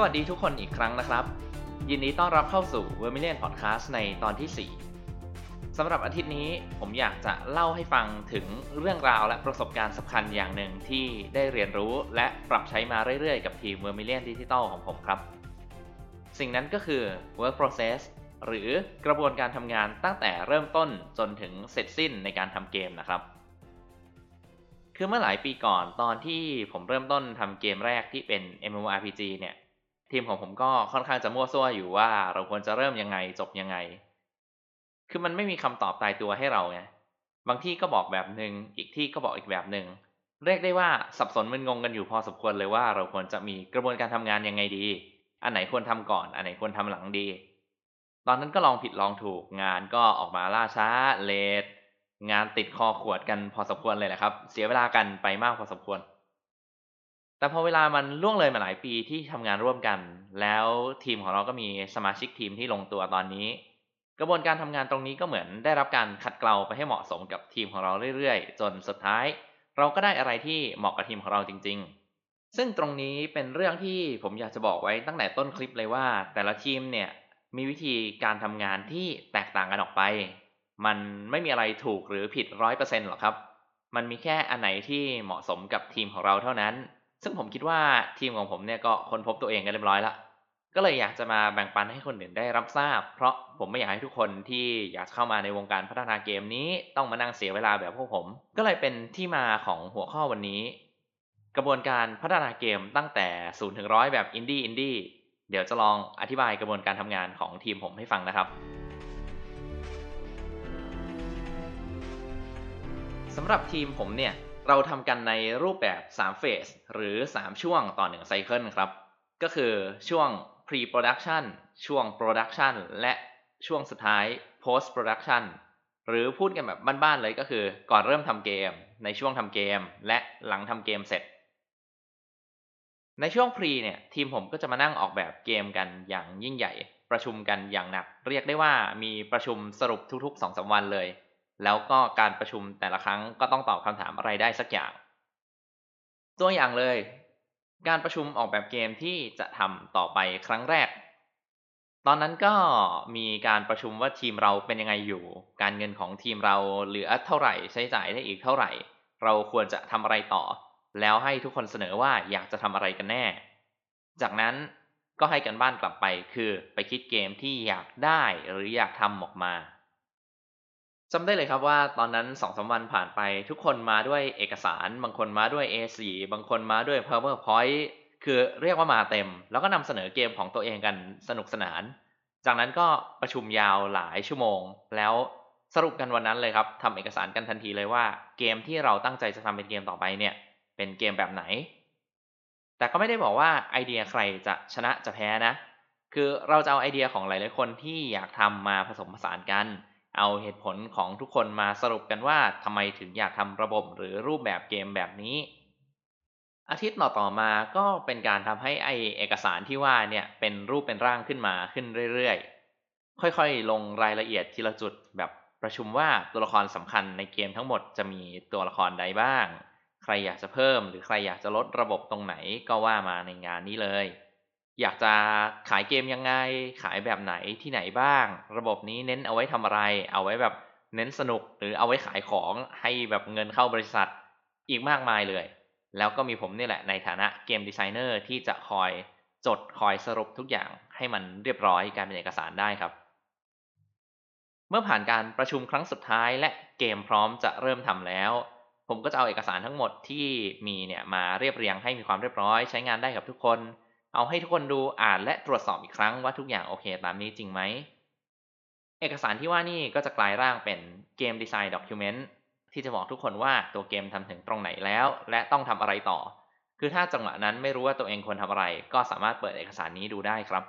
สวัสดีทุกคนอีกครั้งนะครับ ยินดีต้อนรับเข้าสู่ Vermilion Podcast ในตอนที่ 4 สำหรับอาทิตย์นี้ผมอยากจะเล่าให้ฟังถึงเรื่องราวและประสบการณ์สำคัญอย่างหนึ่งที่ได้เรียนรู้และปรับใช้มาเรื่อยๆ กับทีม Vermilion Digital ของผมครับ สิ่งนั้นก็คือ work process หรือกระบวนการทำงานตั้งแต่เริ่มต้นจนถึงเสร็จสิ้นในการทำเกมนะครับ คือเมื่อหลายปีก่อนตอนที่ผมเริ่มต้นทำเกมแรกที่เป็น MMORPG เนี่ย ทีมของผมก็ค่อนข้างจะมั่วซั่วอยู่ว่าเราควรจะเริ่มยังไงจบยังไง คือมันไม่มีคำตอบตายตัวให้เราไง บางที่ก็บอกแบบหนึ่งอีกที่ก็บอกอีกแบบหนึ่ง เรียกได้ว่าสับสนมึนงงกันอยู่พอสมควรเลยว่าเราควรจะมีกระบวนการทำงานยังไงดี อันไหนควรทำก่อน อันไหนควรทำหลังดี ตอนนั้นก็ลองผิดลองถูกงานก็ออกมาล่าช้าเลทงานติดคอขวดกันพอสมควรเลยแหละครับ เสียเวลากันไปมากพอสมควร แต่พอเวลามันล่วงเลยมาหลายปีที่ทำงานร่วมกัน แล้วทีมของเราก็มีสมาชิกทีมที่ลงตัวตอนนี้ กระบวนการทำงานตรงนี้ก็เหมือนได้รับการขัดเกลาไปให้เหมาะสมกับทีมของเราเรื่อยๆ จนสุดท้าย เราก็ได้อะไรที่เหมาะกับทีมของเราจริง ๆ ซึ่งตรงนี้เป็นเรื่องที่ผมอยากจะบอกไว้ตั้งแต่ต้นคลิปเลยว่า แต่ละทีมเนี่ยมีวิธีการทำงานที่แตกต่างกันออกไป มันไม่มีอะไรถูกหรือผิดร้อยเปอร์เซ็นต์หรอกครับ มันมีแค่อันไหนที่เหมาะสมกับทีมของเราเท่านั้น ซึ่งผมคิดว่าทีมของผมเนี่ยก็ค้นพบตัวเองกันเรียบร้อยละก็เลยอยากจะมาแบ่งปันให้คนอื่นได้รับทราบ เพราะผมไม่อยากให้ทุกคนที่อยากเข้ามาในวงการพัฒนาเกมนี้ต้องมานั่งเสียเวลาแบบพวกผม ก็เลยเป็นที่มาของหัวข้อวันนี้ กระบวนการพัฒนาเกมตั้งแต่0ถึงร้อยแบบอินดี้อินดี้เดี๋ยวจะลองอธิบายกระบวนการทำงานของทีมผมให้ฟังนะครับสำหรับทีมผมเนี่ย เราทำกันในรูปแบบ3เฟสหรือ 3 ช่วงต่อ1ไซเคิลครับ ก็คือช่วง pre-production ช่วง production และช่วงสุดท้าย post production หรือพูดกันแบบบ้านๆเลยก็คือ ก่อนเริ่มทำเกม ในช่วงทำเกม และหลังทำเกมเสร็จ ในช่วงพรีเนี่ยทีมผมก็จะมานั่งออกแบบเกมกันอย่างยิ่งใหญ่ ประชุมกันอย่างหนัก เรียกได้ว่ามีประชุมสรุปทุกๆ2อสวันเลย แล้วก็การประชุมแต่ละครั้งก็ต้องตอบคำถามอะไรได้สักอย่าง ตัวอย่างเลย การประชุมออกแบบเกมที่จะทำต่อไปครั้งแรก ตอนนั้นก็มีการประชุมว่าทีมเราเป็นยังไงอยู่ การเงินของทีมเราเหลือเท่าไหร่ใช้จ่ายได้อีกเท่าไหร่ เราควรจะทำอะไรต่อ แล้วให้ทุกคนเสนอว่าอยากจะทำอะไรกันแน่ จากนั้นก็ให้กันบ้านกลับไปคือไปคิดเกมที่อยากได้หรืออยากทำออกมา จำได้เลยครับว่าตอนนั้นสองสาวันผ่านไปทุกคนมาด้วยเอกสาร บางคนมาด้วย A4 บางคนมาด้วย PowerPoint คือเรียกว่ามาเต็ม แล้วก็นำเสนอเกมของตัวเองกันสนุกสนาน จากนั้นก็ประชุมยาวหลายชั่วโมง แล้วสรุปกันวันนั้นเลยครับทำเอกสารกันทันทีเลยว่า เกมที่เราตั้งใจจะทำเป็นเกมต่อไปเนี่ย เป็นเกมแบบไหน แต่ก็ไม่ได้บอกว่าไอเดียใครจะชนะจะแพ้นะ คือเราจะเอาไอเดียของหลายๆคนที่อยากทำมาผสมผสานกัน เอาเหตุผลของทุกคนมาสรุปกันว่าทำไมถึงอยากทำระบบหรือรูปแบบเกมแบบนี้ อาทิตย์ต่อต่อมาก็เป็นการทำให้ไอเอกสารที่ว่าเนี่ยเป็นรูปเป็นร่างขึ้นมาขึ้นเรื่อยๆ ค่อยๆ ลงรายละเอียดทีละจุดแบบประชุมว่าตัวละครสำคัญในเกมทั้งหมดจะมีตัวละครใดบ้าง ใครอยากจะเพิ่ม หรือใครอยากจะลดระบบตรงไหนก็ว่ามาในงานนี้เลย อยากจะขายเกมยังไง ขายแบบไหนที่ไหนบ้าง ระบบนี้เน้นเอาไว้ทำอะไร เอาไว้แบบเน้นสนุกหรือเอาไว้ขายของให้แบบเงินเข้าบริษัทอีกมากมายเลย แล้วก็มีผมนี่แหละในฐานะเกมดีไซเนอร์ที่จะคอยจดคอยสรุปทุกอย่างให้มันเรียบร้อยการเป็นเอกสารได้ครับ เมื่อผ่านการประชุมครั้งสุดท้ายและเกมพร้อมจะเริ่มทำแล้ว ผมก็จะเอาเอกสารทั้งหมดที่มีเนี่ยมาเรียบเรียงให้มีความเรียบร้อยใช้งานได้กับทุกคน เอาให้ทุกคนดูอ่านและตรวจสอบอีกครั้งว่าทุกอย่างโอเคตามนี้จริงไหม เอกสารที่ว่านี่ก็จะกลายร่างเป็นเกมดีไซน์ด็อกิวเมนต์ที่จะบอกทุกคนว่าตัวเกมทำถึงตรงไหนแล้ว และต้องทำอะไรต่อ คือถ้าจังหวะนั้นไม่รู้ว่าตัวเองควรทำอะไร ก็สามารถเปิดเอกสารนี้ดูได้ครับ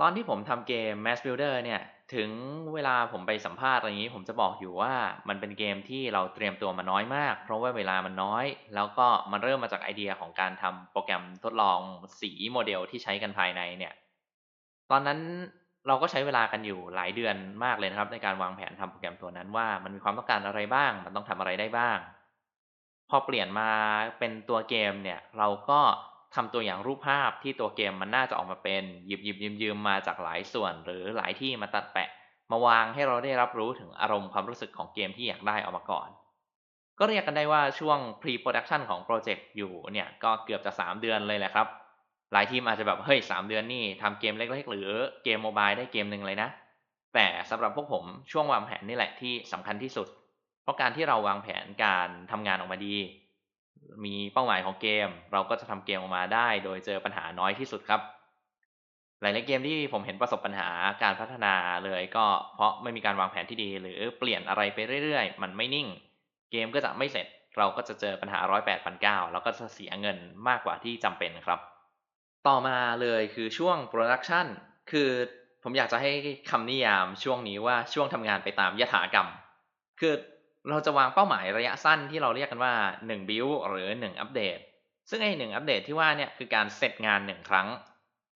ตอนที่ผมทำเกม Mass Builder เนี่ย ถึงเวลาผมไปสัมภาษณ์อะไรอย่างนี้ ผมจะบอกอยู่ว่ามันเป็นเกมที่เราเตรียมตัวมาน้อยมาก เพราะว่าเวลามันน้อย แล้วก็มันเริ่มมาจากไอเดียของการทำโปรแกรมทดลองสีโมเดลที่ใช้กันภายในเนี่ย ตอนนั้นเราก็ใช้เวลากันอยู่หลายเดือนมากเลยนะครับ ในการวางแผนทำโปรแกรมตัวนั้นว่ามันมีความต้องการอะไรบ้าง มันต้องทำอะไรได้บ้าง พอเปลี่ยนมาเป็นตัวเกมเนี่ย เราก็ ทำตัวอย่างรูปภาพที่ตัวเกมมันน่าจะออกมาเป็น หยิบหยิบยืมยืมมาจากหลายส่วนหรือหลายที่มาตัดแปะ มาวางให้เราได้รับรู้ถึงอารมณ์ความรู้สึกของเกมที่อยากได้ออกมาก่อน ก็เรียกกันได้ว่าช่วง pre-production ของโปรเจกต์อยู่เนี่ยก็เกือบจะ 3 เดือนเลยแหละครับ หลายทีมอาจจะแบบเฮ้ยสเดือนนี่ทำเกมเล็กๆ หรือเกมโมบายได้เกมหนึ่งเลยนะ แต่สำหรับพวกผมช่วงวางแผนนี่แหละที่สำคัญที่สุด เพราะการที่เราวางแผนการทำงานออกมาดี มีเป้าหมายของเกม เราก็จะทำเกมออกมาได้ โดยเจอปัญหาน้อยที่สุดครับ หลายๆเกมที่ผมเห็นประสบปัญหาการพัฒนาเลยก็เพราะไม่มีการวางแผนที่ดี หรือเปลี่ยนอะไรไปเรื่อยๆ มันไม่นิ่ง เกมก็จะไม่เสร็จ เราก็จะเจอปัญหาร้อยแปดพันเก้าแล้วก็จะเสียเงินมากกว่าที่จำเป็นครับ ต่อมาเลยคือช่วงโปรดักชันคือผมอยากจะให้คำนิยามช่วงนี้ว่าช่วงทำงานไปตามยถากรรม คือ เราจะวางเป้าหมายระยะสั้นที่เราเรียกกันว่า1 build หรือ 1 อัปเดต ซึ่งไอ้หนึ่งอัปเดตที่ว่าเนี่ยคือการเสร็จงาน 1 ครั้ง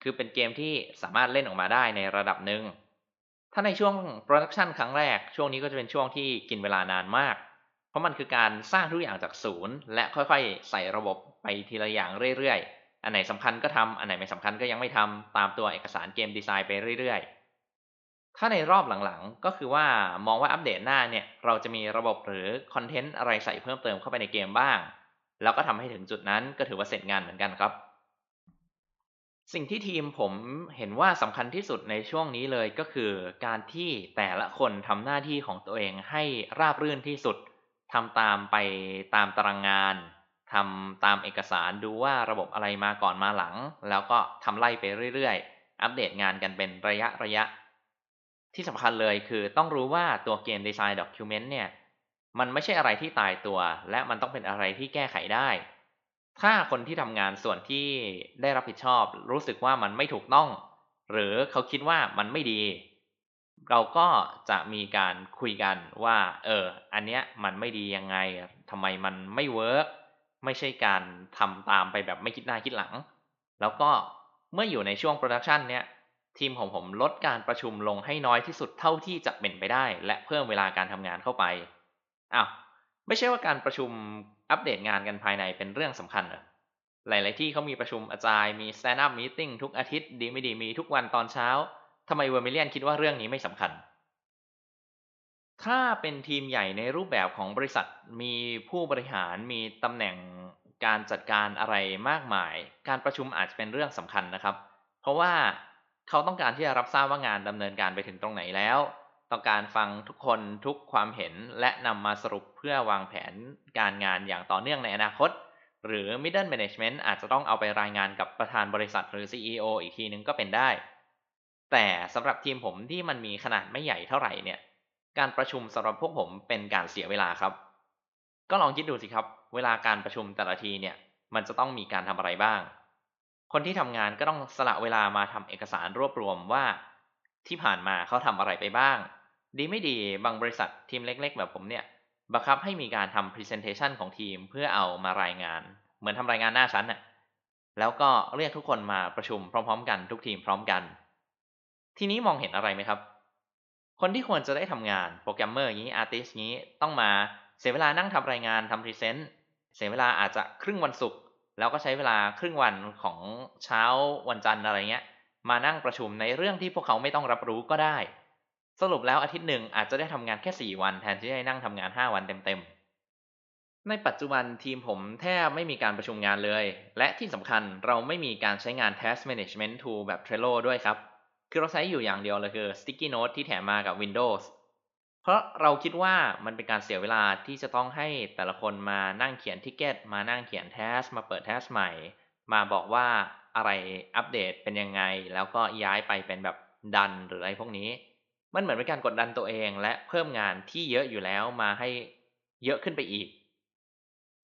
คือเป็นเกมที่สามารถเล่นออกมาได้ในระดับหนึ่ง ถ้าในช่วง production ครั้งแรก ช่วงนี้ก็จะเป็นช่วงที่กินเวลานานมาก เพราะมันคือการสร้างทุกอย่างจากศูนย์ และค่อยๆ ใส่ระบบไปทีละอย่างเรื่อยๆ อันไหนสำคัญก็ทำอันไหนไม่สำคัญก็ยังไม่ทำตามตัวเอกสารเกมดีไซน์ไปเรื่อยๆ ถ้าในรอบหลังๆ ก็คือว่ามองว่าอัปเดตหน้าเนี่ย เราจะมีระบบหรือคอนเทนต์อะไรใส่เพิ่มเติมเข้าไปในเกมบ้าง แล้วก็ทำให้ถึงจุดนั้นก็ถือว่าเสร็จงานเหมือนกันครับ สิ่งที่ทีมผมเห็นว่าสำคัญที่สุดในช่วงนี้เลยก็คือการที่แต่ละคนทำหน้าที่ของตัวเองให้ราบรื่นที่สุดทำตามไปตามตารางงานทำตามเอกสารดูว่าระบบอะไรมาก่อนมาหลัง แล้วก็ทำไล่ไปเรื่อยๆ อัปเดตงานกันเป็นระยะระยะ ที่สำคัญเลยคือต้องรู้ว่าตัวเกมดีไซน์ด็อกิวเมนต์เนี่ย มันไม่ใช่อะไรที่ตายตัว และมันต้องเป็นอะไรที่แก้ไขได้ ถ้าคนที่ทำงานส่วนที่ได้รับผิดชอบ รู้สึกว่ามันไม่ถูกต้อง หรือเขาคิดว่ามันไม่ดี เราก็จะมีการคุยกันว่า เออ อันเนี้ยมันไม่ดียังไงทำไมมันไม่ work ไม่ใช่การทำตามไปแบบไม่คิดหน้าคิดหลัง แล้วก็เมื่ออยู่ในช่วง production เนี้ย ทีมของผมลดการประชุมลงให้น้อยที่สุดเท่าที่จะเป็นไปได้ และเพิ่มเวลาการทำงานเข้าไปอ้าวไม่ใช่ว่าการประชุมอัปเดตงานกันภายในเป็นเรื่องสำคัญเหรอหลาย ๆ ที่เขามีประชุมอาจารย์มี stand up meeting ทุกอาทิตย์ดีไม่ดีมีทุกวันตอนเช้าทำไม Vermillion คิดว่าเรื่องนี้ไม่สำคัญ ถ้าเป็นทีมใหญ่ในรูปแบบของบริษัทมีผู้บริหารมีตำแหน่งการจัดการอะไรมากมาย การประชุมอาจจะเป็นเรื่องสำคัญนะครับ เพราะว่า เขาต้องการที่จะรับทราบว่างานดำเนินการไปถึงตรงไหนแล้ว ต้องการฟังทุกคนทุกความเห็นและนำมาสรุปเพื่อวางแผนการงานอย่างต่อเนื่องในอนาคต หรือ middle management อาจจะต้องเอาไปรายงานกับประธานบริษัทหรือ CEO อีกทีนึงก็เป็นได้ แต่สำหรับทีมผมที่มันมีขนาดไม่ใหญ่เท่าไหร่เนี่ย การประชุมสำหรับพวกผมเป็นการเสียเวลาครับ ก็ลองคิดดูสิครับ เวลาการประชุมแต่ละทีเนี่ย มันจะต้องมีการทำอะไรบ้าง คนที่ทำงานก็ต้องสละเวลามาทำเอกสารรวบรวมว่า ที่ผ่านมาเขาทำอะไรไปบ้าง ดีไม่ดีบางบริษัททีมเล็ก ๆ แบบผมเนี่ยบังคับให้มีการทำ presentation ของทีมเพื่อเอามารายงาน เหมือนทำรายงานหน้าชั้นน่ะแล้วก็เรียกทุกคนมาประชุมพร้อม ๆ กันทุกทีมพร้อมกัน ทีนี้มองเห็นอะไรไหมครับ คนที่ควรจะได้ทำงานโปรแกรมเมอร์อย่างนี้ artist นี้ต้องมาเสียเวลานั่งทำรายงานทำ present เสียเวลาอาจจะครึ่งวันศุกร์ แล้วก็ใช้เวลาครึ่งวันของเช้าวันจันทร์อะไรเงี้ย มานั่งประชุมในเรื่องที่พวกเขาไม่ต้องรับรู้ก็ได้ สรุปแล้วอาทิตย์หนึ่งอาจจะได้ทำงานแค่4วันแทนที่จะนั่งทำงาน5วันเต็มๆ ในปัจจุบันทีมผมแทบไม่มีการประชุมงานเลย และที่สำคัญเราไม่มีการใช้งาน task management tool แบบ Trello ด้วยครับ คือเราใช้อยู่อย่างเดียวเลยคือ sticky note ที่แถมมากับ Windows เพราะเราคิดว่ามันเป็นการเสียเวลาที่จะต้องให้แต่ละคนมานั่งเขียนทิกเก็ตมานั่งเขียนแทสมาเปิดแทสใหม่ มาบอกว่าอะไรอัปเดตเป็นยังไง แล้วก็ย้ายไปเป็นแบบดันหรืออะไรพวกนี้ มันเหมือนเป็นการกดดันตัวเอง และเพิ่มงานที่เยอะอยู่แล้วมาให้เยอะขึ้นไปอีก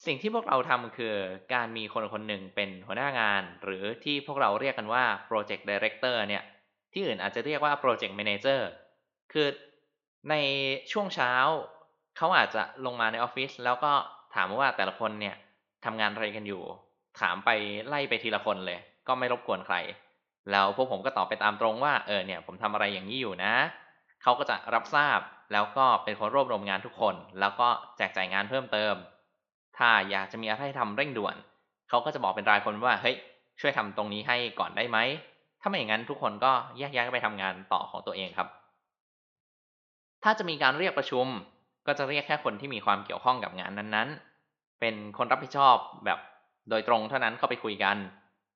สิ่งที่พวกเราทำคือการมีคนคนหนึ่งเป็นหัวหน้างาน หรือที่พวกเราเรียกกันว่า Project Director เนี่ย ที่อื่นอาจจะเรียกว่า Project Manager คือ ในช่วงเช้าเขาอาจจะลงมาในออฟฟิศแล้วก็ถามว่าแต่ละคนเนี่ยทำงานอะไรกันอยู่ ถามไปไล่ไปทีละคนเลย ก็ไม่รบกวนใคร แล้วพวกผมก็ตอบไปตามตรงว่าเออเนี่ยผมทำอะไรอย่างนี้อยู่นะเขาก็จะรับทราบแล้วก็เป็นคนรวบรวมงานทุกคน แล้วก็แจกจ่ายงานเพิ่มเติม ถ้าอยากจะมีอะไรให้ทำเร่งด่วนเขาก็จะบอกเป็นรายคนว่าเฮ้ยช่วยทำตรงนี้ให้ก่อนได้ไหมถ้าไม่อย่างนั้นทุกคนก็แยกย้ายไปทำงานต่อของตัวเองครับ ถ้าจะมีการเรียกประชุม ก็จะเรียกแค่คนที่มีความเกี่ยวข้องกับงานนั้นๆ เป็นคนรับผิดชอบแบบโดยตรงเท่านั้นเข้าไปคุยกัน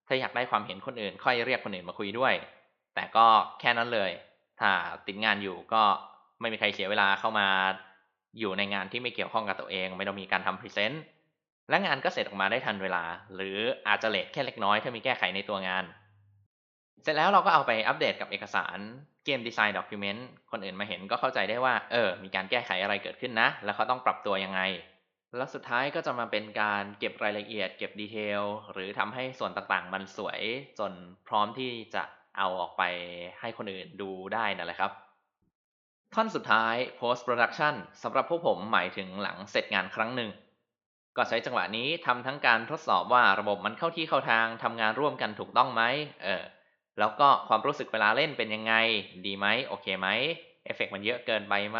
ถ้าอยากได้ความเห็นคนอื่น ค่อยเรียกคนอื่นมาคุยด้วย แต่ก็แค่นั้นเลย ถ้าติดงานอยู่ก็ไม่มีใครเสียเวลาเข้ามา อยู่ในงานที่ไม่เกี่ยวข้องกับตัวเอง ไม่ต้องมีการทำ present และงานก็เสร็จออกมาได้ทันเวลา หรืออาจจะ late แค่เล็กน้อยถ้ามีแก้ไขในตัวงาน เสร็จแล้วเราก็เอาไปอัปเดตกับเอกสาร game design document คนอื่นมาเห็นก็เข้าใจได้ว่า เออ มีการแก้ไขอะไรเกิดขึ้นนะ แล้วเขาต้องปรับตัวยังไง แล้วสุดท้ายก็จะมาเป็นการเก็บรายละเอียด เก็บ detail หรือทำให้ส่วนต่างๆ มันสวย จนพร้อมที่จะเอาออกไปให้คนอื่นดูได้นั่นแหละครับ ท่อนสุดท้าย post production สำหรับพวกผมหมายถึงหลังเสร็จงานครั้งหนึ่ง ก็ใช้จังหวะนี้ทำทั้งการทดสอบว่าระบบมันเข้าที่เข้าทางทำงานร่วมกันถูกต้องไหมเออ แล้วก็ความรู้สึกเวลาเล่นเป็นยังไง ดีไหมโอเคไหมเอฟเฟกมันเยอะเกินไปไหม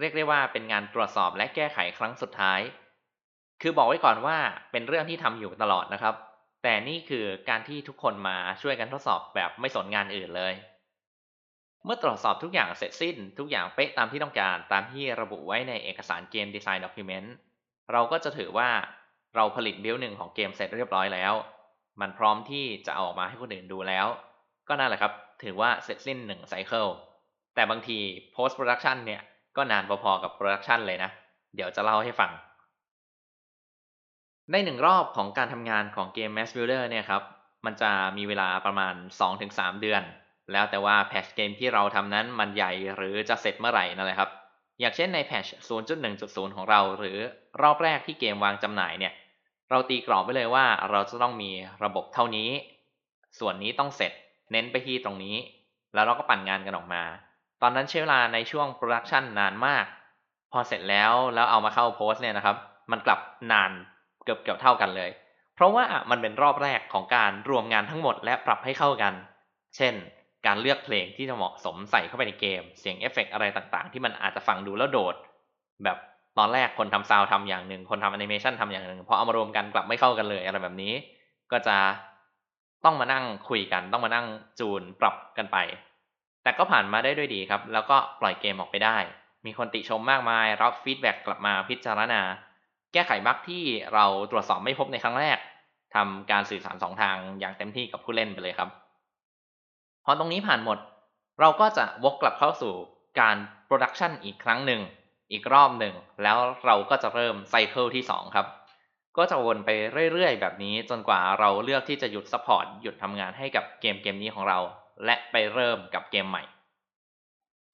เรียกได้ว่าเป็นงานตรวจสอบและแก้ไขครั้งสุดท้าย คือบอกไว้ก่อนว่าเป็นเรื่องที่ทำอยู่ตลอดนะครับ แต่นี่คือการที่ทุกคนมาช่วยกันทดสอบแบบไม่สนงานอื่นเลย เมื่อตรวจสอบทุกอย่างเสร็จสิ้น ทุกอย่างเป๊ะตามที่ต้องการตามที่ระบุไว้ในเอกสารเกมดีไซน์ด็อกิเมนต์เราก็จะถือว่าเราผลิตบิลหนึ่งของเกมเสร็จเรียบร้อยแล้ว มันพร้อมที่จะเอาออกมาให้คนอื่นดูแล้ว ก็นั่นแหละครับ ถือว่าเสร็จสิ้นหนึ่งไซเคิลแต่บางที post production เนี่ยก็นานพอๆกับ production เลยนะ เดี๋ยวจะเล่าให้ฟัง ในหนึ่งรอบของการทำงานของเกม Mass Builder เนี่ยครับ มันจะมีเวลาประมาณ 2-3 เดือน แล้วแต่ว่าแพชเกมที่เราทำนั้นมันใหญ่หรือจะเสร็จเมื่อไหร่นั่นแหละครับ อย่างเช่นในแพช0.1.0 ของเรา หรือรอบแรกที่เกมวางจำหน่ายเนี่ย เราตีกรอบไว้เลยว่าเราจะต้องมีระบบเท่านี้ ส่วนนี้ต้องเสร็จ เน้นไปที่ตรงนี้ แล้วเราก็ปั่นงานกันออกมา ตอนนั้นใช้เวลาในช่วง production นานมาก พอเสร็จแล้วแล้วเอามาเข้าโพสเนี่ยนะครับ มันกลับนานเกือบเกือบเท่ากันเลย เพราะว่ามันเป็นรอบแรกของการรวมงานทั้งหมดและปรับให้เข้ากัน เช่น การเลือกเพลงที่จะเหมาะสมใส่เข้าไปในเกม เสียงเอฟเฟกอะไรต่างๆ ที่มันอาจจะฟังดูแล้วโดด แบบตอนแรกคนทำซาวทำอย่างหนึ่ง คนทำแอนิเมชันทำอย่างหนึ่งพอเอามารวมกันกลับไม่เข้ากันเลยอะไรแบบนี้ ก็จะ ต้องมานั่งคุยกัน ต้องมานั่งจูนปรับกันไป แต่ก็ผ่านมาได้ด้วยดีครับ แล้วก็ปล่อยเกมออกไปได้ มีคนติชมมากมาย รับ feedback กลับมาพิจารณา แก้ไข bug ที่เราตรวจสอบไม่พบในครั้งแรกทำการสื่อสารสองทางอย่างเต็มที่กับผู้เล่นไปเลยครับ พอตรงนี้ผ่านหมด เราก็จะวกกลับเข้าสู่การ production อีกครั้งหนึ่ง อีกรอบหนึ่ง แล้วเราก็จะเริ่ม cycle ที่ 2 ครับ ก็จะวนไปเรื่อยๆ แบบนี้จนกว่าเราเลือกที่จะหยุด support หยุดทำงานให้กับเกมเกมนี้ของเรา และไปเริ่มกับเกมใหม่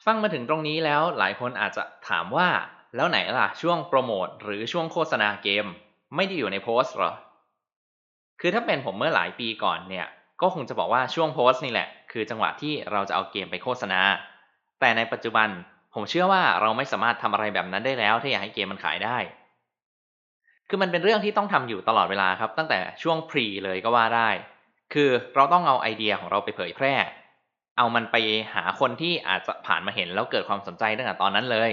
ฟังมาถึงตรงนี้แล้วหลายคนอาจจะถามว่า แล้วไหนล่ะช่วงโปรโมทหรือช่วงโฆษณาเกม ไม่ได้อยู่ในโพสต์หรอ คือถ้าเป็นผมเมื่อหลายปีก่อนเนี่ย ก็คงจะบอกว่าช่วงโพสต์นี่แหละ คือจังหวะที่เราจะเอาเกมไปโฆษณา แต่ในปัจจุบันผมเชื่อว่าเราไม่สามารถทำอะไรแบบนั้นได้แล้ว ถ้าอยากให้เกมมันขายได้ คือมันเป็นเรื่องที่ต้องทำอยู่ตลอดเวลาครับ ตั้งแต่ช่วงพรีเลยก็ว่าได้ คือเราต้องเอาไอเดียของเราไปเผยแพร่ เอามันไปหาคนที่อาจจะผ่านมาเห็นแล้วเกิดความสนใจตั้งแต่ตอนนั้นเลย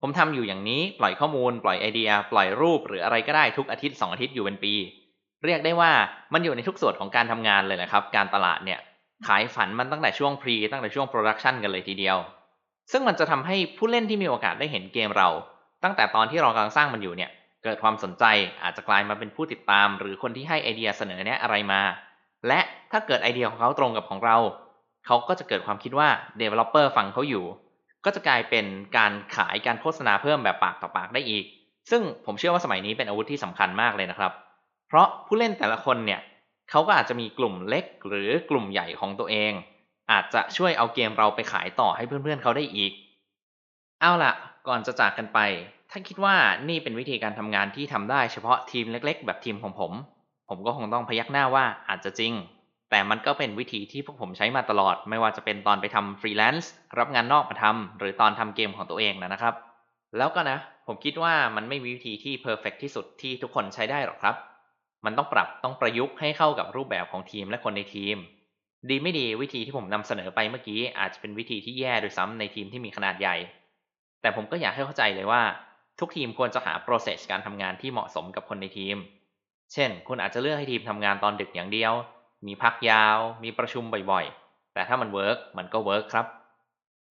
ผมทำอยู่อย่างนี้ปล่อยข้อมูล ปล่อยไอเดีย ปล่อยรูปหรืออะไรก็ได้ทุกอาทิตย์สองอาทิตย์อยู่เป็นปี เรียกได้ว่ามันอยู่ในทุกส่วนของการทำงานเลยนะครับ การตลาดเนี่ยขายฝันมันตั้งแต่ช่วง pre ตั้งแต่ช่วง production กันเลยทีเดียว ซึ่งมันจะทำให้ผู้เล่นที่มีโอกาสได้เห็นเกมเรา ตั้งแต่ตอนที่เรากำลังสร้างมันอยู่เนี่ย เกิดความสนใจอาจจะกลายมาเป็นผู้ติดตาม หรือคนที่ให้ไอเดียเสนอแนะอะไรมา และถ้าเกิดไอเดียของเขาตรงกับของเรา เขาก็จะเกิดความคิดว่า Developer ฟังเขาอยู่ ก็จะกลายเป็นการขายการโฆษณาเพิ่มแบบปากต่อปากได้อีก ซึ่งผมเชื่อว่าสมัยนี้เป็นอาวุธที่สำคัญมากเลยนะครับ เพราะผู้เล่นแต่ละคนเนี่ยเขาก็อาจจะมีกลุ่มเล็กหรือกลุ่มใหญ่ของตัวเอง อาจจะช่วยเอาเกมเราไปขายต่อให้เพื่อนๆเขาได้อีก เอาล่ะ ก่อนจะจากกันไป ถ้าคิดว่านี่เป็นวิธีการทำงานที่ทำได้เฉพาะทีมเล็ก ๆ แบบทีมของผม ผมก็คงต้องพยักหน้าว่าอาจจะจริง แต่มันก็เป็นวิธีที่พวกผมใช้มาตลอด ไม่ว่าจะเป็นตอนไปทำฟรีแลนซ์รับงานนอกมาทำหรือตอนทำเกมของตัวเองนะครับ แล้วก็นะ ผมคิดว่ามันไม่มีวิธีที่ perfect ที่สุดที่ทุกคนใช้ได้หรอกครับ มันต้องปรับต้องประยุกต์ให้เข้ากับรูปแบบของทีมและคนในทีม ดีไม่ดีวิธีที่ผมนำเสนอไปเมื่อกี้อาจจะเป็นวิธีที่แย่ด้วยซ้ำในทีมที่มีขนาดใหญ่ แต่ผมก็อยากให้เข้าใจเลยว่า ทุกทีมควรจะหา process การทำงานที่เหมาะสมกับคนในทีม เช่น คุณอาจจะเลือกให้ทีมทำงานตอนดึกอย่างเดียว มีพักยาว มีประชุมบ่อยๆ แต่ถ้ามัน work มันก็ work ครับ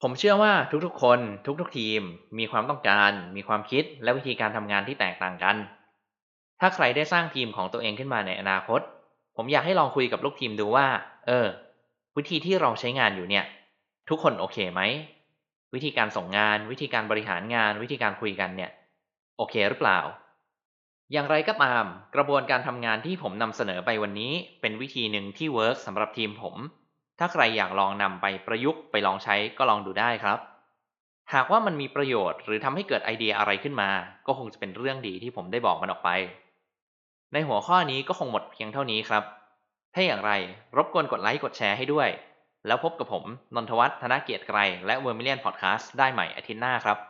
ผมเชื่อว่าทุกๆ คน ทุกๆ ทีม มีความต้องการ มีความคิด และวิธีการทำงานที่แตกต่างกัน ถ้าใครได้สร้างทีมของตัวเองขึ้นมาในอนาคต ผมอยากให้ลองคุยกับลูกทีมดูว่า เออ วิธีที่เราใช้งานอยู่เนี่ย ทุกคนโอเคไหม วิธีการส่งงาน วิธีการบริหารงาน วิธีการคุยกันเนี่ย โอเคหรือเปล่า อย่างไรก็ตาม กระบวนการทำงานที่ผมนำเสนอไปวันนี้ เป็นวิธีหนึ่งที่เวิร์กสำหรับทีมผม ถ้าใครอยากลองนำไปประยุกต์ไปลองใช้ก็ลองดูได้ครับ หากว่ามันมีประโยชน์หรือทำให้เกิดไอเดียอะไรขึ้นมา ก็คงจะเป็นเรื่องดีที่ผมได้บอกมันออกไป ในหัวข้อนี้ก็คงหมดเพียงเท่านี้ครับ ถ้าอย่างไรรบกวนกดไลค์กดแชร์ให้ด้วย แล้วพบกับผมนนทวัฒน์ธนเกียรติไกรและ Vermillion Podcast ได้ใหม่อาทิตย์หน้าครับ